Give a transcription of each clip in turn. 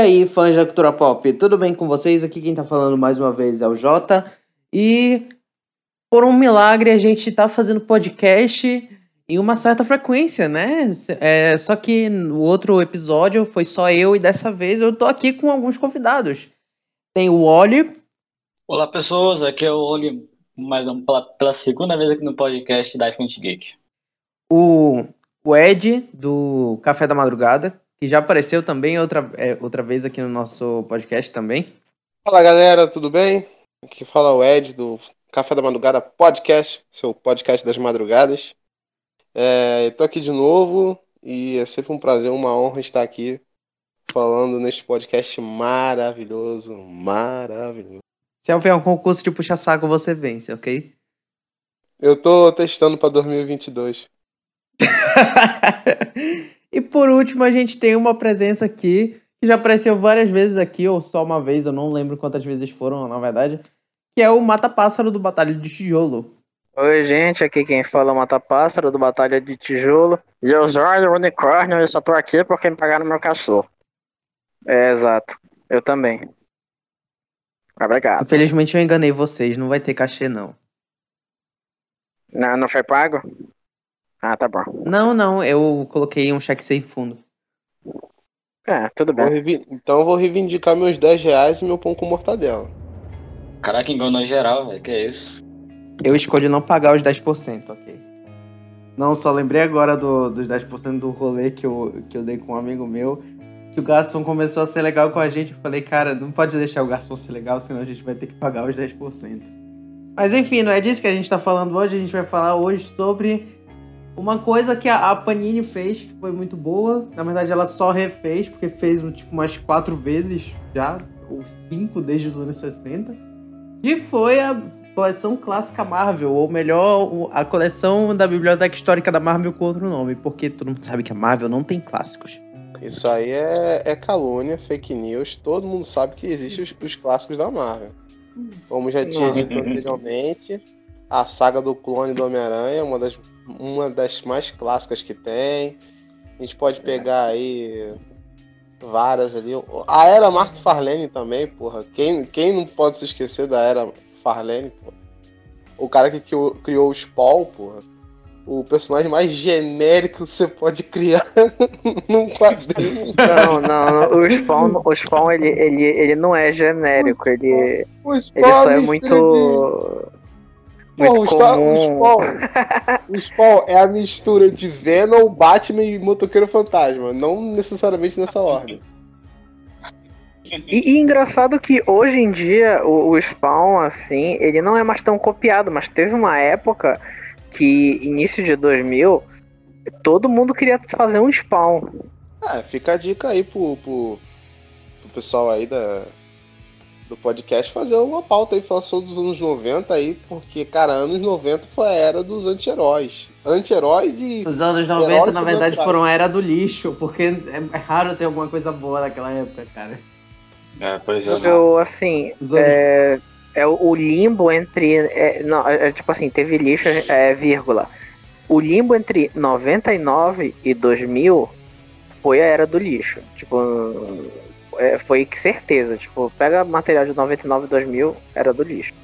aí, fãs da cultura pop, tudo bem com vocês? Aqui quem tá falando mais uma vez é o Jota. E por um milagre a gente tá fazendo podcast em uma certa frequência, né? É, só que no outro episódio foi só eu e dessa vez eu tô aqui com alguns convidados. Tem o Oli. Olá pessoas, aqui é o Oli, mais um, pela, pela segunda vez aqui no podcast da Front Geek. O, o Ed, do Café da Madrugada que já apareceu também outra, é, outra vez aqui no nosso podcast também. Fala galera, tudo bem? Aqui fala o Ed do Café da Madrugada Podcast, seu podcast das madrugadas. É, Estou aqui de novo e é sempre um prazer, uma honra estar aqui falando neste podcast maravilhoso, maravilhoso. Se houver um concurso de puxa-saco, você vence, ok? Eu tô testando para 2022. E por último, a gente tem uma presença aqui, que já apareceu várias vezes aqui, ou só uma vez, eu não lembro quantas vezes foram, na verdade, que é o Mata-Pássaro do Batalha de Tijolo. Oi, gente, aqui quem fala é o Mata-Pássaro do Batalha de Tijolo. E eu sou o unicórnio e só tô aqui porque me pagaram meu cachorro. É, exato. Eu também. Obrigado. Infelizmente eu enganei vocês, não vai ter cachê não. Não, não foi pago? Ah, tá bom. Não, não, eu coloquei um cheque sem fundo. É, tudo bem. Então eu vou reivindicar meus 10 reais e meu pão com mortadela. Caraca, enganou geral, velho. Que é isso? Eu escolhi não pagar os 10%, ok? Não, só lembrei agora do, dos 10% do rolê que eu, que eu dei com um amigo meu. Que o garçom começou a ser legal com a gente. Eu falei, cara, não pode deixar o garçom ser legal, senão a gente vai ter que pagar os 10%. Mas enfim, não é disso que a gente tá falando hoje. A gente vai falar hoje sobre uma coisa que a, Panini fez que foi muito boa, na verdade ela só refez, porque fez tipo umas quatro vezes já, ou cinco desde os anos 60, que foi a coleção clássica Marvel, ou melhor, a coleção da Biblioteca Histórica da Marvel com outro nome, porque todo mundo sabe que a Marvel não tem clássicos. Isso aí é, é calúnia, fake news, todo mundo sabe que existem os, os clássicos da Marvel. Como já tinha dito anteriormente, a saga do clone do Homem-Aranha é uma das uma das mais clássicas que tem. A gente pode pegar aí várias ali. A era Mark Farlane também, porra. Quem, quem não pode se esquecer da era Farlane, porra? O cara que criou, criou o Spawn, porra. O personagem mais genérico que você pode criar num quadrinho. Não, não, o Spawn, o Spawn ele, ele, ele não é genérico, ele, ele só é muito O, Spawn, o, Spawn, o Spawn é a mistura de Venom, Batman e Motoqueiro Fantasma. Não necessariamente nessa ordem. E, e, engraçado que hoje em dia o, o, Spawn, assim, ele não é mais tão copiado, mas teve uma época que, início de 2000, todo mundo queria fazer um Spawn. É, fica a dica aí pro, pro, pro pessoal aí da, do podcast fazer uma pauta aí falar sobre os anos 90 aí, porque, cara, anos 90 foi a era dos anti-heróis. Anti-heróis e. Os anos 90, na verdade, foram a era do lixo, porque é, é raro ter alguma coisa boa naquela época, cara. É, pois é. Eu, assim, anos... é, é o limbo entre. É, não, é, é, tipo assim, teve lixo, é, vírgula. O limbo entre 99 e 2000 foi a era do lixo. Tipo, é, foi certeza. Tipo, pega material de 99 e 2000, era do lixo.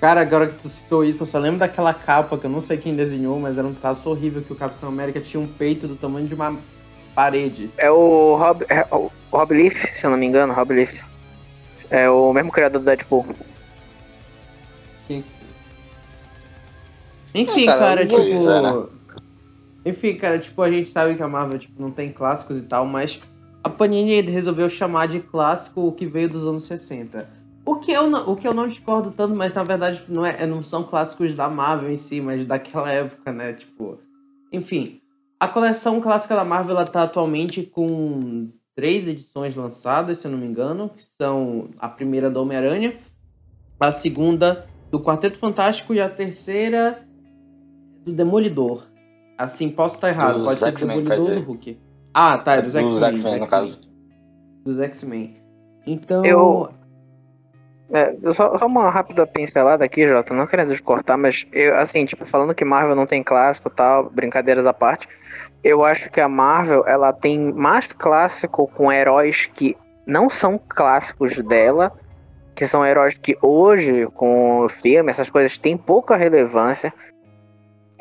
Cara, agora que tu citou isso, eu só lembro daquela capa que eu não sei quem desenhou, mas era um traço horrível que o Capitão América tinha um peito do tamanho de uma parede. É o Rob, é o Rob Leaf, se eu não me engano, Rob Leaf. É o mesmo criador do Deadpool. Quem que Enfim, ah, cara, cara tipo. É, né? Enfim, cara, tipo, a gente sabe que a Marvel tipo, não tem clássicos e tal, mas a Panini resolveu chamar de clássico o que veio dos anos 60. O que eu não, o que eu não discordo tanto, mas na verdade não, é, não são clássicos da Marvel em si, mas daquela época, né? Tipo. Enfim. A coleção clássica da Marvel ela tá atualmente com três edições lançadas, se eu não me engano, que são a primeira do Homem-Aranha, a segunda do Quarteto Fantástico e a terceira do Demolidor. Assim, posso estar errado, pode ser do Demolidor ou do Hulk. Ah, tá, é dos X-Men. X-Men, no caso. Dos X-Men. Então. Eu. É, só, só, uma rápida pincelada aqui, Jota, não querendo cortar, mas eu, assim, tipo, falando que Marvel não tem clássico tal, brincadeiras à parte, eu acho que a Marvel ela tem mais clássico com heróis que não são clássicos dela, que são heróis que hoje, com o filme, essas coisas têm pouca relevância.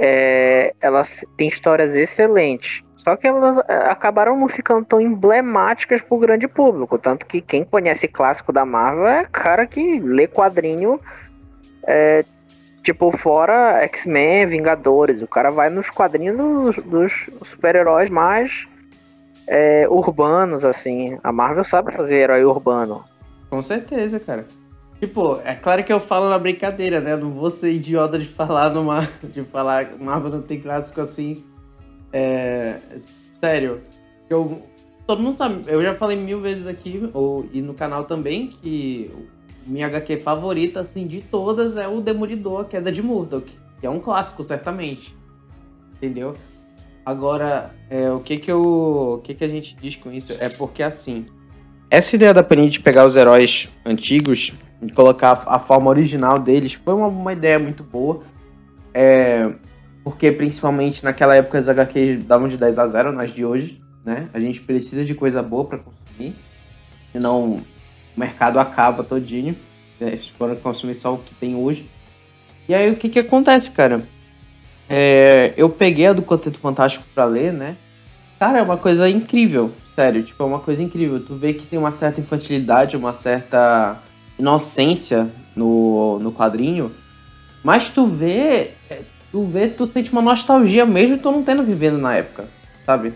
É, elas têm histórias excelentes. Só que elas é, acabaram não ficando tão emblemáticas para o grande público. Tanto que quem conhece clássico da Marvel é cara que lê quadrinho é, tipo, fora X-Men, Vingadores. O cara vai nos quadrinhos dos, dos super-heróis mais é, urbanos, assim. A Marvel sabe fazer herói urbano. Com certeza, cara. Tipo, é claro que eu falo na brincadeira, né? Não vou ser idiota de falar numa. de falar Marvel não tem clássico assim. É. Sério. Eu. Todo mundo sabe, eu já falei mil vezes aqui, ou, e no canal também, que minha HQ favorita, assim, de todas é o Demolidor, Queda de Murdoch. Que é um clássico, certamente. Entendeu? Agora, é, o que que eu, o que que a gente diz com isso é porque assim, essa ideia da Panini de pegar os heróis antigos colocar a forma original deles foi uma, uma ideia muito boa. É, porque principalmente naquela época as HQs davam de 10 a 0 nas de hoje, né? A gente precisa de coisa boa para consumir, senão o mercado acaba todinho. É, se for consumir só o que tem hoje. E aí o que que acontece, cara? É, eu peguei a do Quarteto Fantástico para ler, né? Cara, é uma coisa incrível, sério. Tipo, é uma coisa incrível. Tu vê que tem uma certa infantilidade, uma certa inocência no, no quadrinho. Mas tu vê, tu vê, tu sente uma nostalgia mesmo tu não tendo vivendo na época, sabe?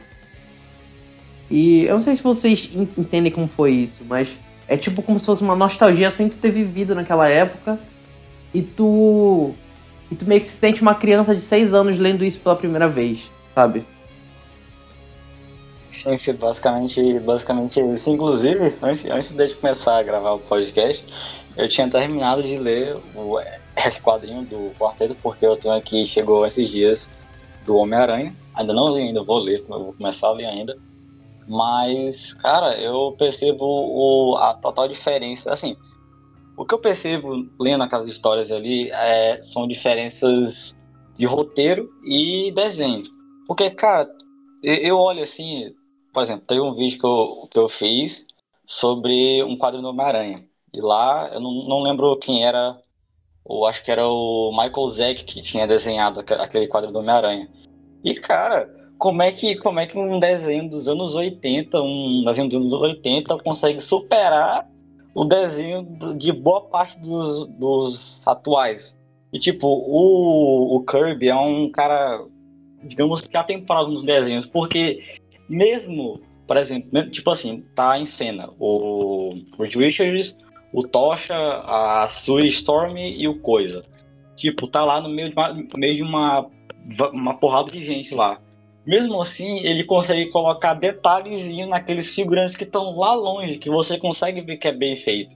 E eu não sei se vocês entendem como foi isso, mas é tipo como se fosse uma nostalgia sem tu ter vivido naquela época. E tu e tu meio que se sente uma criança de 6 anos lendo isso pela primeira vez, sabe? Sim, sim, basicamente, basicamente isso. Inclusive, antes, antes de começar a gravar o podcast, eu tinha terminado de ler o, esse quadrinho do quarteto, porque eu tenho aqui, chegou esses dias do Homem-Aranha. Ainda não li, ainda vou ler, vou começar a ler ainda. Mas, cara, eu percebo o, a total diferença. Assim, o que eu percebo lendo aquelas histórias ali é, são diferenças de roteiro e desenho. Porque, cara, eu olho assim, por exemplo, tem um vídeo que eu, que eu fiz sobre um quadro do Homem-Aranha. E lá, eu não, não lembro quem era, ou acho que era o Michael Zeck que tinha desenhado aquele quadro do Homem-Aranha. E, cara, como é que como é que um desenho dos anos 80, um desenho dos anos 80 consegue superar o desenho de boa parte dos, dos atuais. E, tipo, o, o Kirby é um cara, digamos que atemporado nos desenhos, porque mesmo, por exemplo, tipo assim, tá em cena o Reed Richards, o Tocha, a Sue Storm e o Coisa. Tipo, tá lá no meio de uma, meio de uma, uma porrada de gente lá. Mesmo assim, ele consegue colocar detalhezinho naqueles figurantes que estão lá longe, que você consegue ver que é bem feito.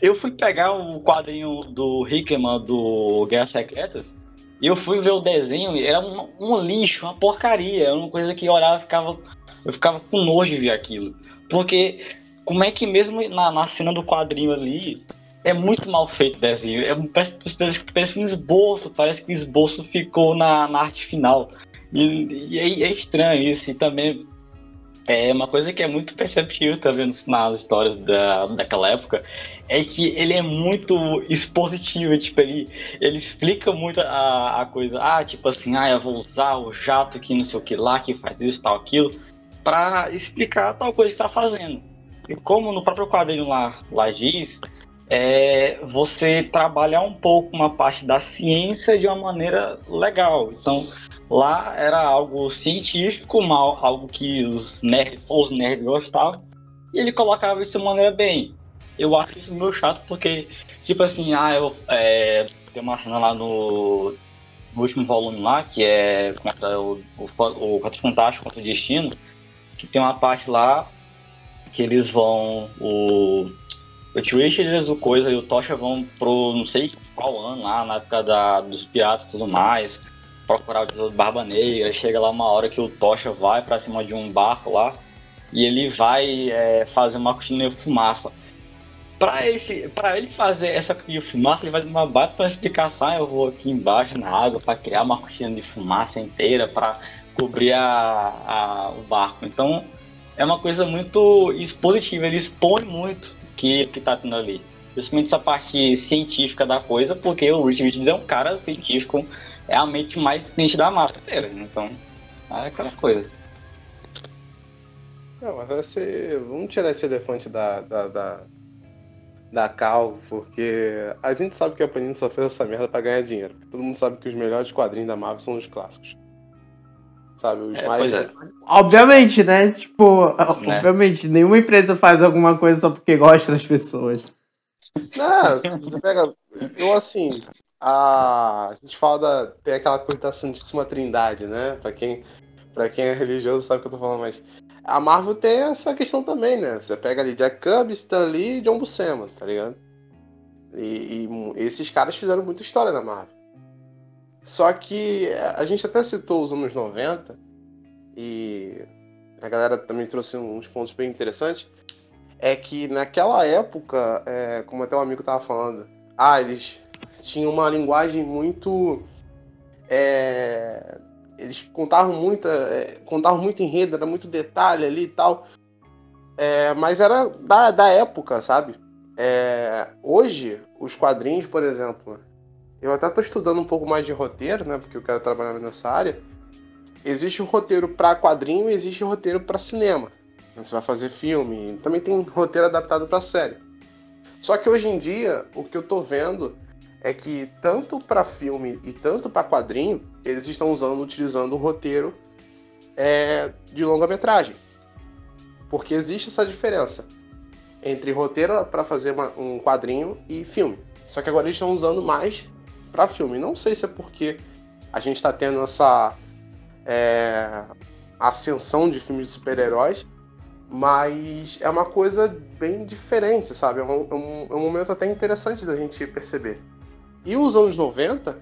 Eu fui pegar o quadrinho do Hickman do Guerras Secretas e eu fui ver o desenho e era um, um, lixo, uma porcaria. Era uma coisa que eu olhava e ficava, eu ficava com nojo de ver aquilo. Porque como é que mesmo na, na cena do quadrinho ali é muito mal feito o desenho. É, parece, parece um esboço, parece que o esboço ficou na, na arte final. E, e é, é, estranho isso. E também é uma coisa que é muito perceptível também nas histórias da, daquela época é que ele é muito expositivo, tipo, ele, ele explica muito a, a coisa, ah, tipo assim, ah, eu vou usar o jato que não sei o que lá, que faz isso, tal, aquilo, para explicar tal coisa que tá fazendo. E como no próprio quadrinho lá, lá diz, é você trabalhar um pouco uma parte da ciência de uma maneira legal. Então, Lá era algo científico, mal, algo que os nerds, os nerds gostavam, e ele colocava isso de maneira bem. Eu acho isso meio chato porque, tipo assim, ah, eu é, tem uma cena lá no, no último volume lá, que é contra o, o, o Quatro Fantástico contra o Destino, que tem uma parte lá que eles vão. O, o Richards, o Coisa e o Tocha vão pro não sei qual ano lá, na época da, dos piratas e tudo mais procurar o Barba Negra. Chega lá uma hora que o Tocha vai para cima de um barco lá e ele vai é, fazer uma cortina de fumaça. pra ele, fazer essa cortina de fumaça, ele vai dar uma baita explicação. Eu vou aqui embaixo na água para criar uma cortina de fumaça inteira para cobrir a, a, o barco. Então é uma coisa muito expositiva, ele expõe muito o que, que tá tendo ali. Principalmente essa parte científica da coisa, porque o Rich Richards é um cara científico, é a mente mais inteligente da massa inteira. Então, é aquela coisa. Não, mas vai ser. Vamos tirar esse elefante da, da, da, da calvo, porque a gente sabe que a Panini só fez essa merda pra ganhar dinheiro. Porque todo mundo sabe que os melhores quadrinhos da Marvel são os clássicos. Sabe, os É, mais. é. Obviamente, né? Tipo, Né? obviamente, nenhuma empresa faz alguma coisa só porque gosta das pessoas. Não, você pega. Eu assim. A, a gente fala da. Tem aquela coisa da Santíssima Trindade, né? Pra quem, pra quem é religioso sabe o que eu tô falando, mas. A Marvel tem essa questão também, né? Você pega ali Jack Kirby, Stan Lee e John Buscema, tá ligado? E, e esses caras fizeram muita história na Marvel. Só que a gente até citou os anos 90 e a galera também trouxe uns pontos bem interessantes. É que naquela época, é, como até um amigo tava falando, ah, eles tinham uma linguagem muito. é, eles contavam muito, é, contavam muito enredo, era muito detalhe ali e tal. É, mas era da, da época, sabe? É, hoje, os quadrinhos, por exemplo, eu até tô estudando um pouco mais de roteiro, né? Porque eu quero trabalhar nessa área. Existe um roteiro para quadrinho e existe um roteiro para cinema. Você vai fazer filme, também tem roteiro adaptado para série. Só que hoje em dia, o que eu tô vendo é que tanto para filme e tanto para quadrinho, eles estão usando, utilizando o roteiro é, de longa-metragem. Porque existe essa diferença entre roteiro para fazer uma- um quadrinho e filme. Só que agora eles estão usando mais para filme. Não sei se é porque a gente está tendo essa é, ascensão de filmes de super-heróis, mas é uma coisa bem diferente, sabe? É um, é um- é um momento até interessante da gente perceber. E os anos 90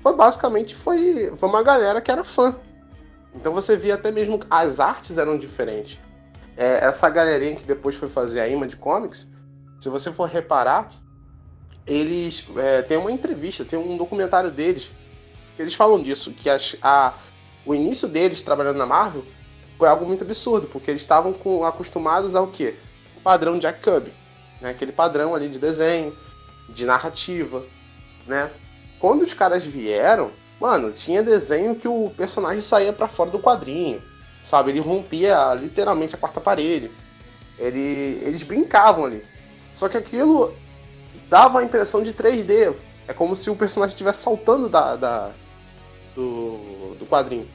foi basicamente foi, foi uma galera que era fã. Então você via até mesmo as artes eram diferentes. É, essa galerinha que depois foi fazer a Image Comics, se você for reparar, eles é, tem uma entrevista, tem um documentário deles que eles falam disso, que a, o início deles trabalhando na Marvel foi algo muito absurdo, porque eles estavam com- acostumados ao quê? O padrão Jack Kirby, né? Aquele padrão ali de desenho, de narrativa, né? Quando os caras vieram, mano, tinha desenho que o personagem saía pra fora do quadrinho, sabe? Ele rompia literalmente a quarta parede. Ele, eles brincavam ali. Só que aquilo dava a impressão de 3D. É como se o personagem estivesse saltando da, da- do, do quadrinho.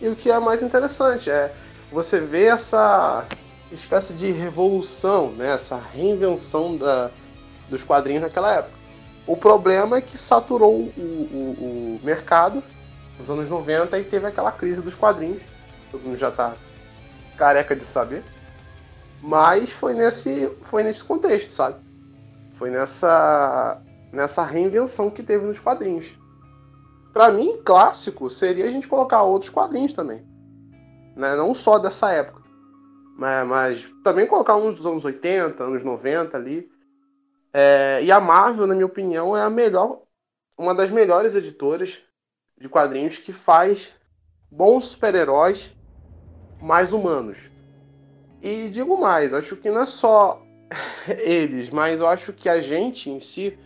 E o que é mais interessante é você ver essa espécie de revolução, né? essa reinvenção da, dos quadrinhos naquela época. O problema é que saturou o, o, o mercado nos anos 90 e teve aquela crise dos quadrinhos. Todo mundo já tá careca de saber. Mas foi nesse, foi nesse contexto, sabe? Foi nessa, nessa reinvenção que teve nos quadrinhos. Pra mim, clássico seria a gente colocar outros quadrinhos também. Né? Não só dessa época. Mas, mas também colocar uns dos anos 80, anos 90 ali. É, e a Marvel, na minha opinião, é a melhor, uma das melhores editoras de quadrinhos que faz bons super-heróis mais humanos. E digo mais, acho que não é só eles, mas eu acho que a gente em si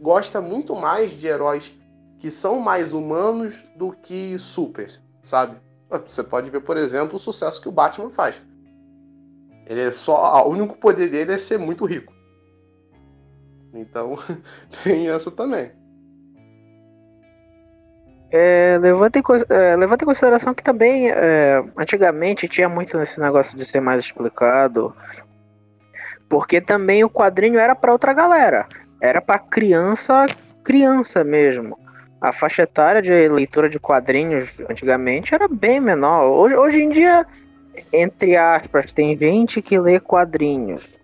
gosta muito mais de heróis que são mais humanos do que super, sabe? Você pode ver, por exemplo, o sucesso que o Batman faz. Ele é só. O único poder dele é ser muito rico. Então, tem essa também. É, levanta, em, é, levanta em consideração que também é, antigamente tinha muito nesse negócio de ser mais explicado, porque também o quadrinho era para outra galera, era para criança, criança mesmo. A faixa etária de leitura de quadrinhos antigamente era bem menor. Hoje, hoje em dia, entre aspas, tem gente que lê quadrinhos,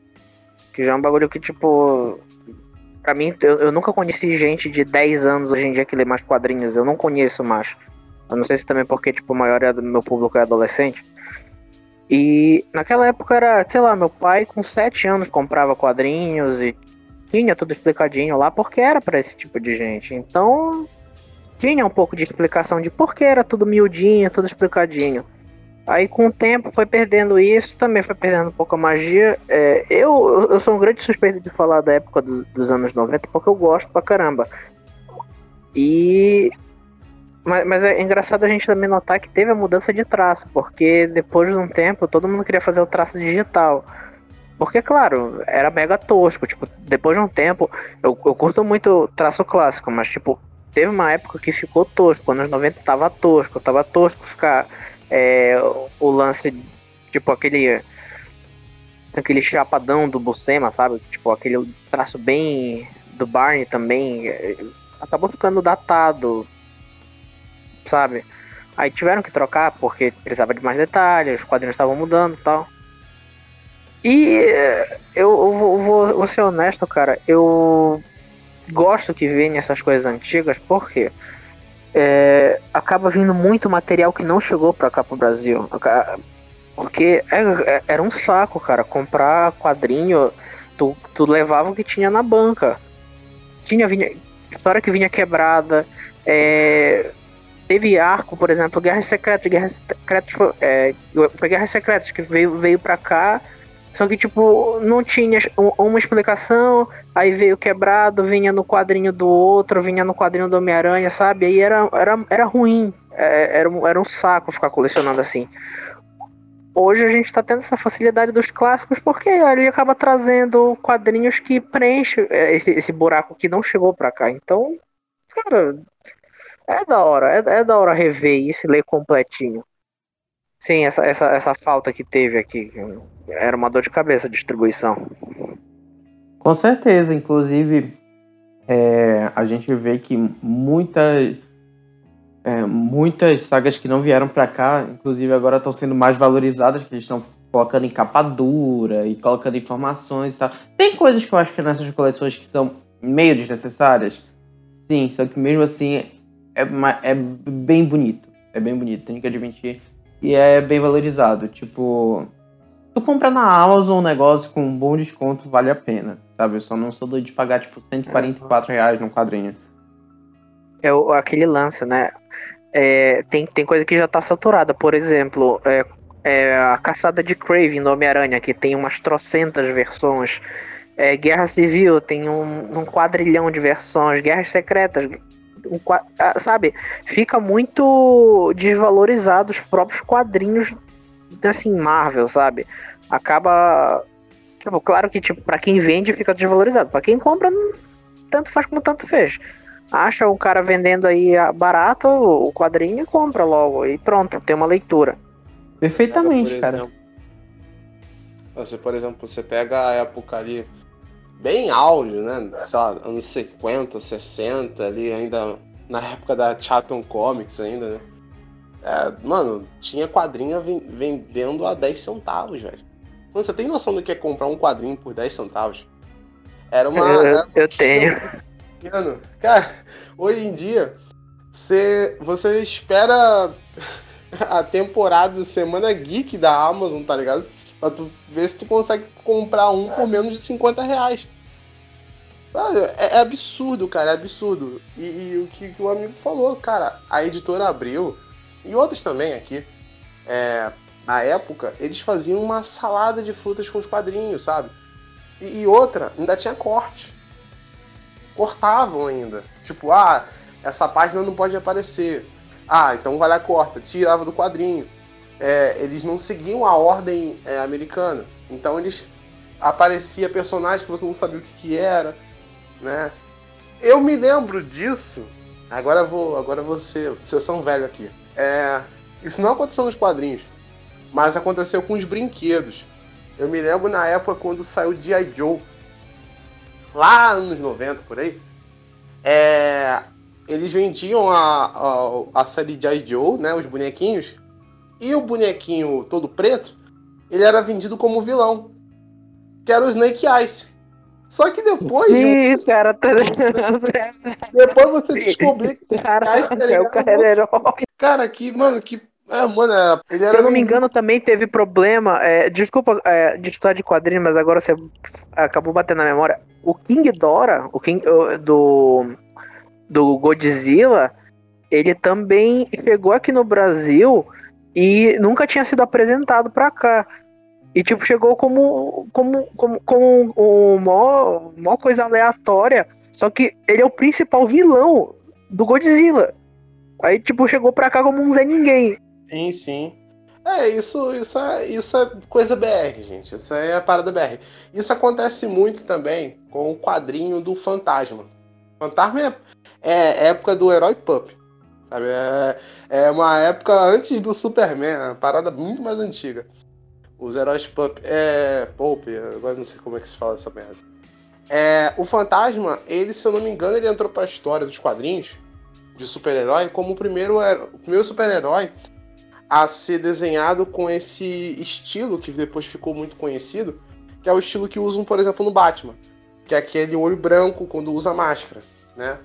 que já é um bagulho que tipo Pra mim, eu, eu nunca conheci gente de 10 anos hoje em dia que lê mais quadrinhos. Eu não conheço mais. Eu não sei se também porque, tipo, a maioria do meu público é adolescente. E naquela época era, sei lá, meu pai com 7 anos comprava quadrinhos e tinha tudo explicadinho lá porque era para esse tipo de gente. Então tinha um pouco de explicação de por que era tudo miudinho, tudo explicadinho. Aí com o tempo foi perdendo isso, também foi perdendo um pouco a magia. É, eu, eu sou um grande suspeito de falar da época do, dos anos 90 porque eu gosto pra caramba. E. Mas, mas, é engraçado a gente também notar que teve a mudança de traço, porque depois de um tempo todo mundo queria fazer o traço digital. Porque, claro, era mega tosco. Tipo, depois de um tempo, eu, eu curto muito traço clássico, mas, tipo, teve uma época que ficou tosco. Anos 90 tava tosco, tava tosco ficar é, o lance, tipo, aquele. Aquele chapadão do Buscema, sabe? Tipo, aquele traço bem do Barney também. É, acabou ficando datado, sabe? Aí tiveram que trocar porque precisava de mais detalhes, os quadrinhos estavam mudando e tal. E é, eu, eu vou, vou, ser honesto, cara, eu gosto que venha essas coisas antigas, porque é, acaba vindo muito material que não chegou pra cá pro Brasil. Porque é, é, era um saco, cara, comprar quadrinho, tu, tu levava o que tinha na banca. Tinha vinha, história que vinha quebrada, é, teve arco, por exemplo, Guerras Secretas, Guerras Secretas é, foi Guerras que veio, veio pra cá só que, tipo, não tinha uma explicação, aí veio quebrado, vinha no quadrinho do outro, vinha no quadrinho do Homem-Aranha, sabe? Aí era, era, era ruim, é, era, era um saco ficar colecionando assim. Hoje a gente tá tendo essa facilidade dos clássicos porque ele acaba trazendo quadrinhos que preenchem é, esse, esse buraco que não chegou pra cá. Então, cara, é da hora, é, é da hora rever isso e ler completinho. Sim, essa, essa, essa falta que teve aqui. Era uma dor de cabeça a distribuição. Com certeza, inclusive é, a gente vê que muitas é, muitas sagas que não vieram para cá, inclusive agora estão sendo mais valorizadas, que eles estão colocando em capa dura e colocando informações e tal. Tem coisas que eu acho que nessas coleções que são meio desnecessárias, sim, só que mesmo assim é, é bem bonito. É bem bonito, tem que admitir. E é bem valorizado. Tipo, tu compra na Amazon um negócio com um bom desconto, vale a pena, sabe? Eu só não sou doido de pagar, tipo, 144 reais num quadrinho. É aquele lance, né? É, tem, tem coisa que já tá saturada. Por exemplo, é, é a caçada de Craven do Homem-Aranha, que tem umas trocentas versões. É, Guerra Civil tem um, um quadrilhão de versões. Guerras Secretas, um, sabe? Fica muito desvalorizado os próprios quadrinhos assim, Marvel, sabe? Acaba. Tipo, claro que, tipo, pra quem vende fica desvalorizado. Pra quem compra, tanto faz como tanto fez. Acha um cara vendendo aí barato o quadrinho e compra logo. E pronto, tem uma leitura. Perfeitamente, cara. Exemplo, você, por exemplo, você pega a época ali bem áudio, né? Sei lá, anos 50, 60, ali ainda na época da Chatham Comics ainda, né? É, mano, tinha quadrinho vendendo a 10 centavos, velho. Mano, você tem noção do que é comprar um quadrinho por 10 centavos? Era uma. Eu, era uma eu tenho. Mano, cara, hoje em dia, você, você espera a temporada Semana Geek da Amazon, tá ligado? Pra tu ver se tu consegue comprar um por menos de 50 reais. É, é absurdo, cara, é absurdo. E, e o que, que, o amigo falou, cara, a editora abriu e outros também aqui, é, na época, eles faziam uma salada de frutas com os quadrinhos, sabe? E, e outra, ainda tinha corte. Cortavam ainda. Tipo, ah, essa página não pode aparecer. Ah, então vai lá corta. Tirava do quadrinho. É, eles não seguiam a ordem é, americana. Então eles aparecia personagem que você não sabia o que, que era, né? Eu me lembro disso. Agora vou, agora ser sessão velho aqui. É, isso não aconteceu nos quadrinhos, mas aconteceu com os brinquedos. Eu me lembro na época quando saiu G.I. Joe, lá nos 90 por aí, é, eles vendiam a, a, a série G.I. Joe, né, os bonequinhos, e o bonequinho todo preto, ele era vendido como vilão, que era o Snake Ice. Só que depois. Sim, de... cara, tá... depois você descobrir que cara, é o cara herói. Cara, que, mano, que É, mano, é, Se eu não me engano, também teve problema. É, desculpa é, de história de quadrinho, mas agora você acabou batendo na memória. O King Dora, o King do, do Godzilla, ele também chegou aqui no Brasil e nunca tinha sido apresentado pra cá. E tipo, chegou como como como, como uma maior coisa aleatória. Só que ele é o principal vilão do Godzilla. Aí, tipo, chegou pra cá como um Zé Ninguém. Sim, sim. É, isso, isso, é, isso é coisa BR, gente. Isso é a parada BR. Isso acontece muito também com o quadrinho do Fantasma. Fantasma é, é época do herói Pup. Sabe? É, é uma época antes do Superman, uma parada muito mais antiga. Os heróis Pup. É. Pope, agora não sei como é que se fala essa merda. É, o Fantasma, ele, se eu não me engano, ele entrou pra história dos quadrinhos de super-herói como o primeiro, o primeiro super-herói a ser desenhado com esse estilo que depois ficou muito conhecido, que é o estilo que usam, por exemplo, no Batman, que é aquele olho branco quando usa máscara, né?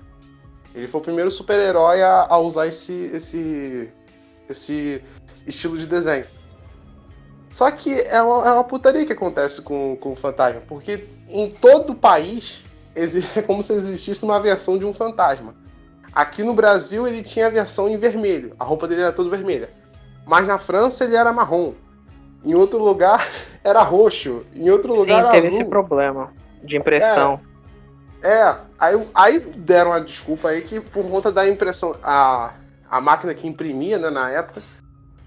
Ele foi o primeiro super-herói a, a, usar esse, esse, esse estilo de desenho. Só que é uma, é uma putaria que acontece com, com o fantasma, porque em todo o país é como se existisse uma versão de um fantasma. Aqui no Brasil ele tinha a versão em vermelho, a roupa dele era toda vermelha. Mas na França ele era marrom. Em outro lugar era roxo. Em outro lugar Sim, teve azul. esse problema de impressão. É, aí, aí deram a desculpa aí que por conta da impressão. A, a máquina que imprimia né, na época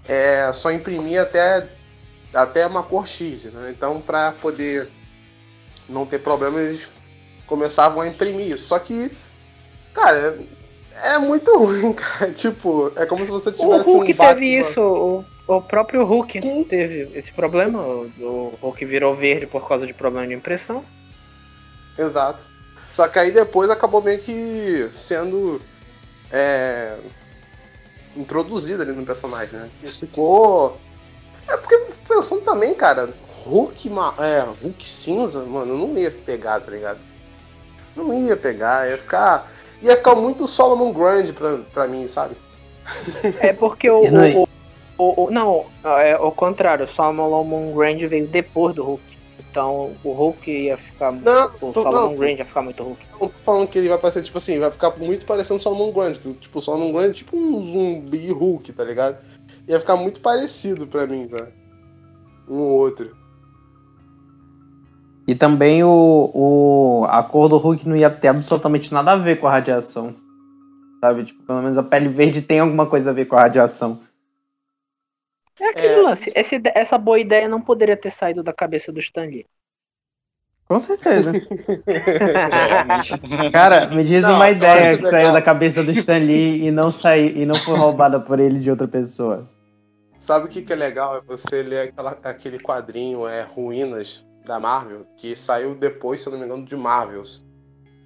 é, só imprimia até, até uma cor X. Né? Então, para poder não ter problema, eles começavam a imprimir isso. Só que, cara, é muito ruim, cara. Tipo, é como se você tivesse o Hulk um teve isso, o, o próprio Hulk Sim. teve esse problema. O, o Hulk virou verde por causa de problema de impressão. Exato. Só que aí depois acabou meio que sendo é, introduzido ali no personagem, né? Isso ficou. É porque pensando também, cara, Hulk, é, Hulk cinza, mano, não ia pegar, tá ligado? Não ia pegar, ia ficar ia ficar muito Solomon Grand pra, pra mim, sabe? É porque o. o, o, o não, é o contrário, o Solomon Grand veio depois do Hulk. Então o Hulk ia ficar. Não, o Solomon não, Grand ia ficar muito Hulk. Eu tô falando que ele vai parecer, tipo assim, vai ficar muito parecendo o Solomon Grand. Tipo, o Solomon Grand é tipo um zumbi Hulk, tá ligado? Ia ficar muito parecido pra mim, tá? Um ou outro. E também o, o, a cor do Hulk não ia ter absolutamente nada a ver com a radiação. Sabe? Tipo, pelo menos a pele verde tem alguma coisa a ver com a radiação. É aquele é... lance. Esse, essa boa ideia não poderia ter saído da cabeça do Stanley. Com certeza. Cara, me diz não, uma ideia que saiu da cabeça do Stanley e não saiu e não foi roubada por ele de outra pessoa. Sabe o que, que é legal? É você ler aquela, aquele quadrinho, é Ruínas, da Marvel, que saiu depois, se eu não me engano, de Marvels.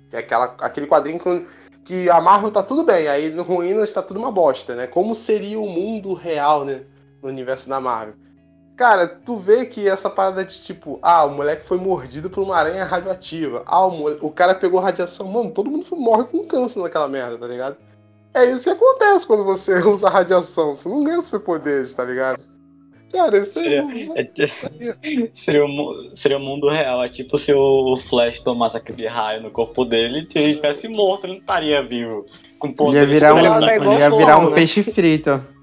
Que é aquela, aquele quadrinho que, que a Marvel tá tudo bem, aí no Ruínas tá tudo uma bosta, né? Como seria o mundo real, né? No universo da Marvel. Cara, tu vê que essa parada de tipo, ah, o moleque foi mordido por uma aranha radioativa. Ah, o, o cara pegou radiação. Mano, todo mundo morre com câncer naquela merda, tá ligado? É isso que acontece quando você usa radiação. Você não ganha superpoderes, tá ligado? Cara, isso seria, é, seria, o, seria o mundo real. É tipo se o Flash tomasse aquele raio no corpo dele e ele tivesse morto, ele não estaria vivo. Com poder ia virar um, ia virar um peixe frito.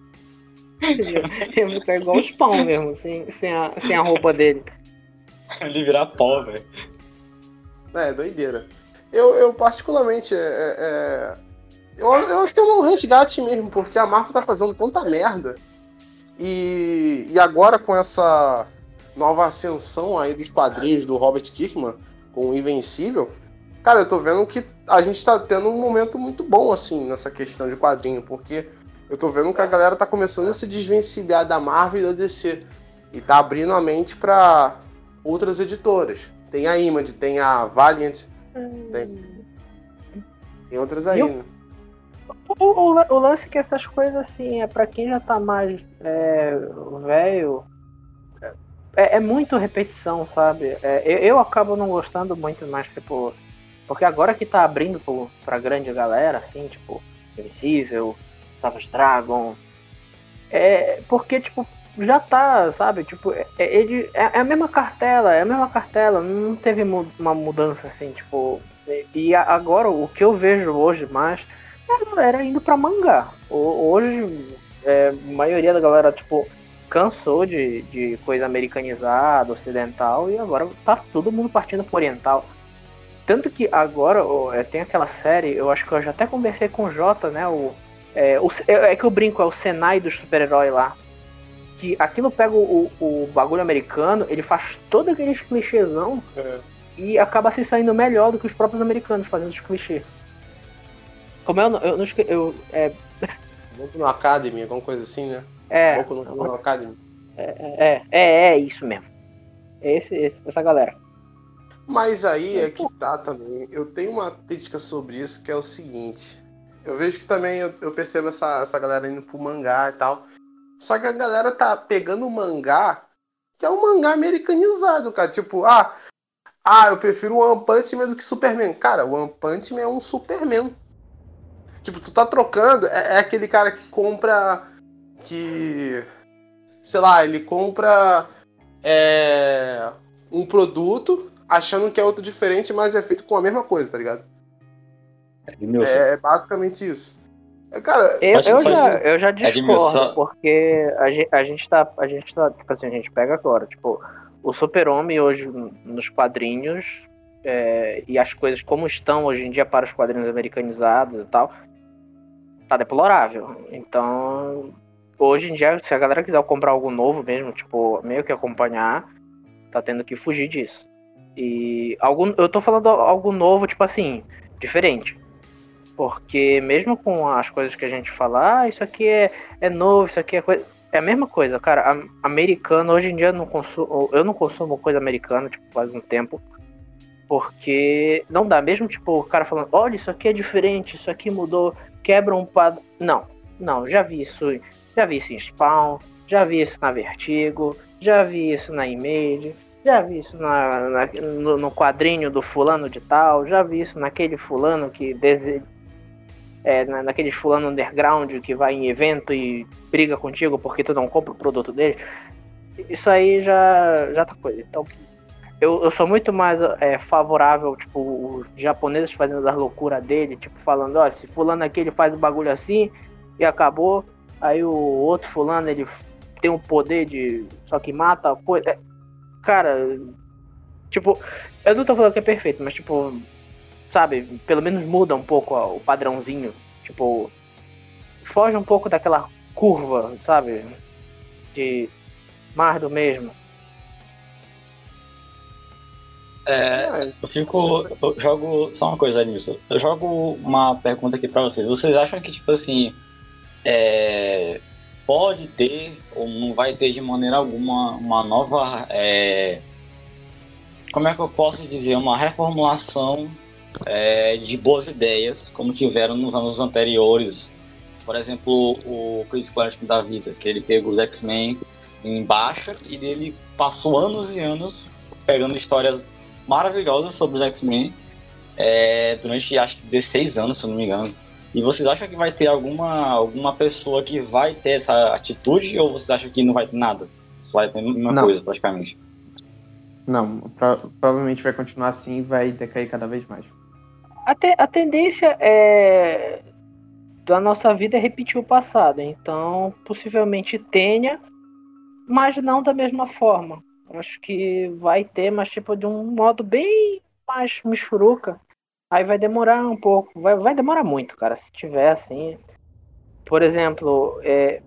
Ia ficar igual os pão mesmo, sem, sem, a, sem a roupa dele. Ele virar pó, velho. É, doideira. Eu, eu particularmente, é, é, é, eu, eu acho que é um resgate mesmo, porque a Marvel tá fazendo tanta merda e, e agora com essa nova ascensão aí dos quadrinhos do Robert Kirkman com o Invencível, cara, eu tô vendo que a gente tá tendo um momento muito bom, assim, nessa questão de quadrinho, porque eu tô vendo que a galera tá começando a se desvencilhar da Marvel e da DC. E tá abrindo a mente para outras editoras. Tem a Image, tem a Valiant, hum. tem, tem outras aí, né? O, o, o, lance é que essas coisas, assim, é para quem já tá mais é, velho. É, é, muito repetição, sabe? É, eu, eu, acabo não gostando muito mais, tipo. Porque agora que tá abrindo pro, pra grande galera, assim, tipo, Invisível, Savage Dragon, É porque, tipo, já tá, sabe? Tipo, é, é ele, é, é, a mesma cartela, é a mesma cartela, não teve uma mudança assim, tipo. E agora o que eu vejo hoje mais é a galera indo pra mangá. Hoje, é, a maioria da galera, tipo, cansou de, de coisa americanizada, ocidental, e agora tá todo mundo partindo pro oriental. Tanto que agora é, tem aquela série, eu acho que eu já até conversei com o Jota, né? O, é, o, é, é que eu brinco, é o Senai dos super-herói lá que aquilo pega o, o bagulho americano, ele faz todo aqueles clichêzão é. e acaba se saindo melhor do que os próprios americanos fazendo os clichês. Como eu, eu, eu, eu é... Boku no Academy, alguma coisa assim, né? É. Boku no, no Academy. É, é, é, é, isso mesmo. É esse, esse, essa galera. Mas aí é que tá também. Eu tenho uma crítica sobre isso que é o seguinte. Eu vejo que também eu, eu percebo essa, essa galera indo pro mangá e tal. Só que a galera tá pegando o mangá, que é um mangá americanizado, cara. Tipo, ah, ah, eu prefiro One Punch Man do que Superman. Cara, One Punch Man é um Superman. Tipo, tu tá trocando, é, é aquele cara que compra. Que. Sei lá, ele compra. É, um produto achando que é outro diferente, mas é feito com a mesma coisa, tá ligado? É, é basicamente isso. Cara, eu, eu já, eu já discordo, porque a gente, a gente tá. A gente tá. Tipo assim, a gente pega agora, tipo, o Super-Homem hoje nos quadrinhos é, e as coisas como estão hoje em dia para os quadrinhos americanizados e tal, tá deplorável. Então, hoje em dia, se a galera quiser comprar algo novo mesmo, tipo, meio que acompanhar, tá tendo que fugir disso. E algo, eu tô falando algo novo, tipo assim, diferente. Porque mesmo com as coisas que a gente fala, ah, isso aqui é, é novo, isso aqui é coisa. É a mesma coisa, cara. Americano, hoje em dia, não consumo, eu não consumo coisa americana, tipo, faz um tempo. Porque não dá, mesmo tipo, o cara falando, olha, isso aqui é diferente, isso aqui mudou, quebra um padrão. Não, não, já vi isso, já vi isso em Spawn, já vi isso na Vertigo, já vi isso na Image, já vi isso na, na no, no, quadrinho do fulano de tal, já vi isso naquele fulano que dese, é, na, naqueles fulano underground que vai em evento e briga contigo porque tu não compra o produto dele, isso aí já, já tá coisa. Então, eu, eu sou muito mais é, favorável, tipo, os japoneses fazendo as loucuras dele, tipo, falando, ó, se fulano aqui ele faz o bagulho assim e acabou, aí o outro fulano ele tem um poder de. só que mata coisa. É, cara, tipo, eu não tô falando que é perfeito, mas tipo, sabe, pelo menos muda um pouco o padrãozinho. Tipo, foge um pouco daquela curva, sabe? De mais do mesmo. É, eu fico. Eu jogo. Só uma coisa nisso. Eu jogo uma pergunta aqui pra vocês. Vocês acham que, tipo assim. É, pode ter, ou não vai ter de maneira alguma, uma nova. É, como é que eu posso dizer? Uma reformulação é, de boas ideias, como tiveram nos anos anteriores. Por exemplo, o Chris Claremont da vida, que ele pegou os X-Men em baixa e ele passou anos e anos pegando histórias maravilhosas sobre os X-Men é, durante acho que 16 anos, se não me engano. E vocês acham que vai ter alguma, alguma pessoa que vai ter essa atitude ou vocês acham que não vai ter nada? Só vai ter a mesma não. coisa praticamente? Não, pro, provavelmente vai continuar assim e vai decair cada vez mais a, te, a tendência é da nossa vida é repetir o passado. Então, possivelmente tenha, mas não da mesma forma. Acho que vai ter, mas tipo de um modo bem mais michuruca. Aí vai demorar um pouco, vai, vai demorar muito, cara, se tiver assim. Por exemplo, é,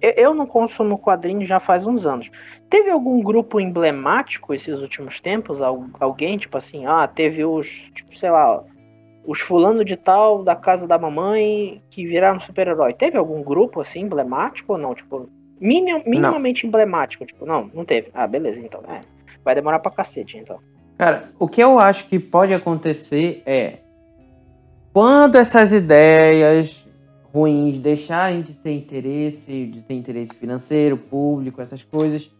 eu não consumo quadrinhos já faz uns anos. Teve algum grupo emblemático esses últimos tempos? Alguém, tipo assim, ah, teve os, tipo, sei lá, os fulano de tal da casa da mamãe que viraram super-herói. Teve algum grupo assim emblemático ou não? Tipo, minim, minimamente não. emblemático? Tipo, não, não teve. Ah, beleza, então. É, vai demorar pra cacete, então. Cara, o que eu acho que pode acontecer é quando essas ideias ruins deixarem de ser interesse, de ter interesse financeiro, público, essas coisas,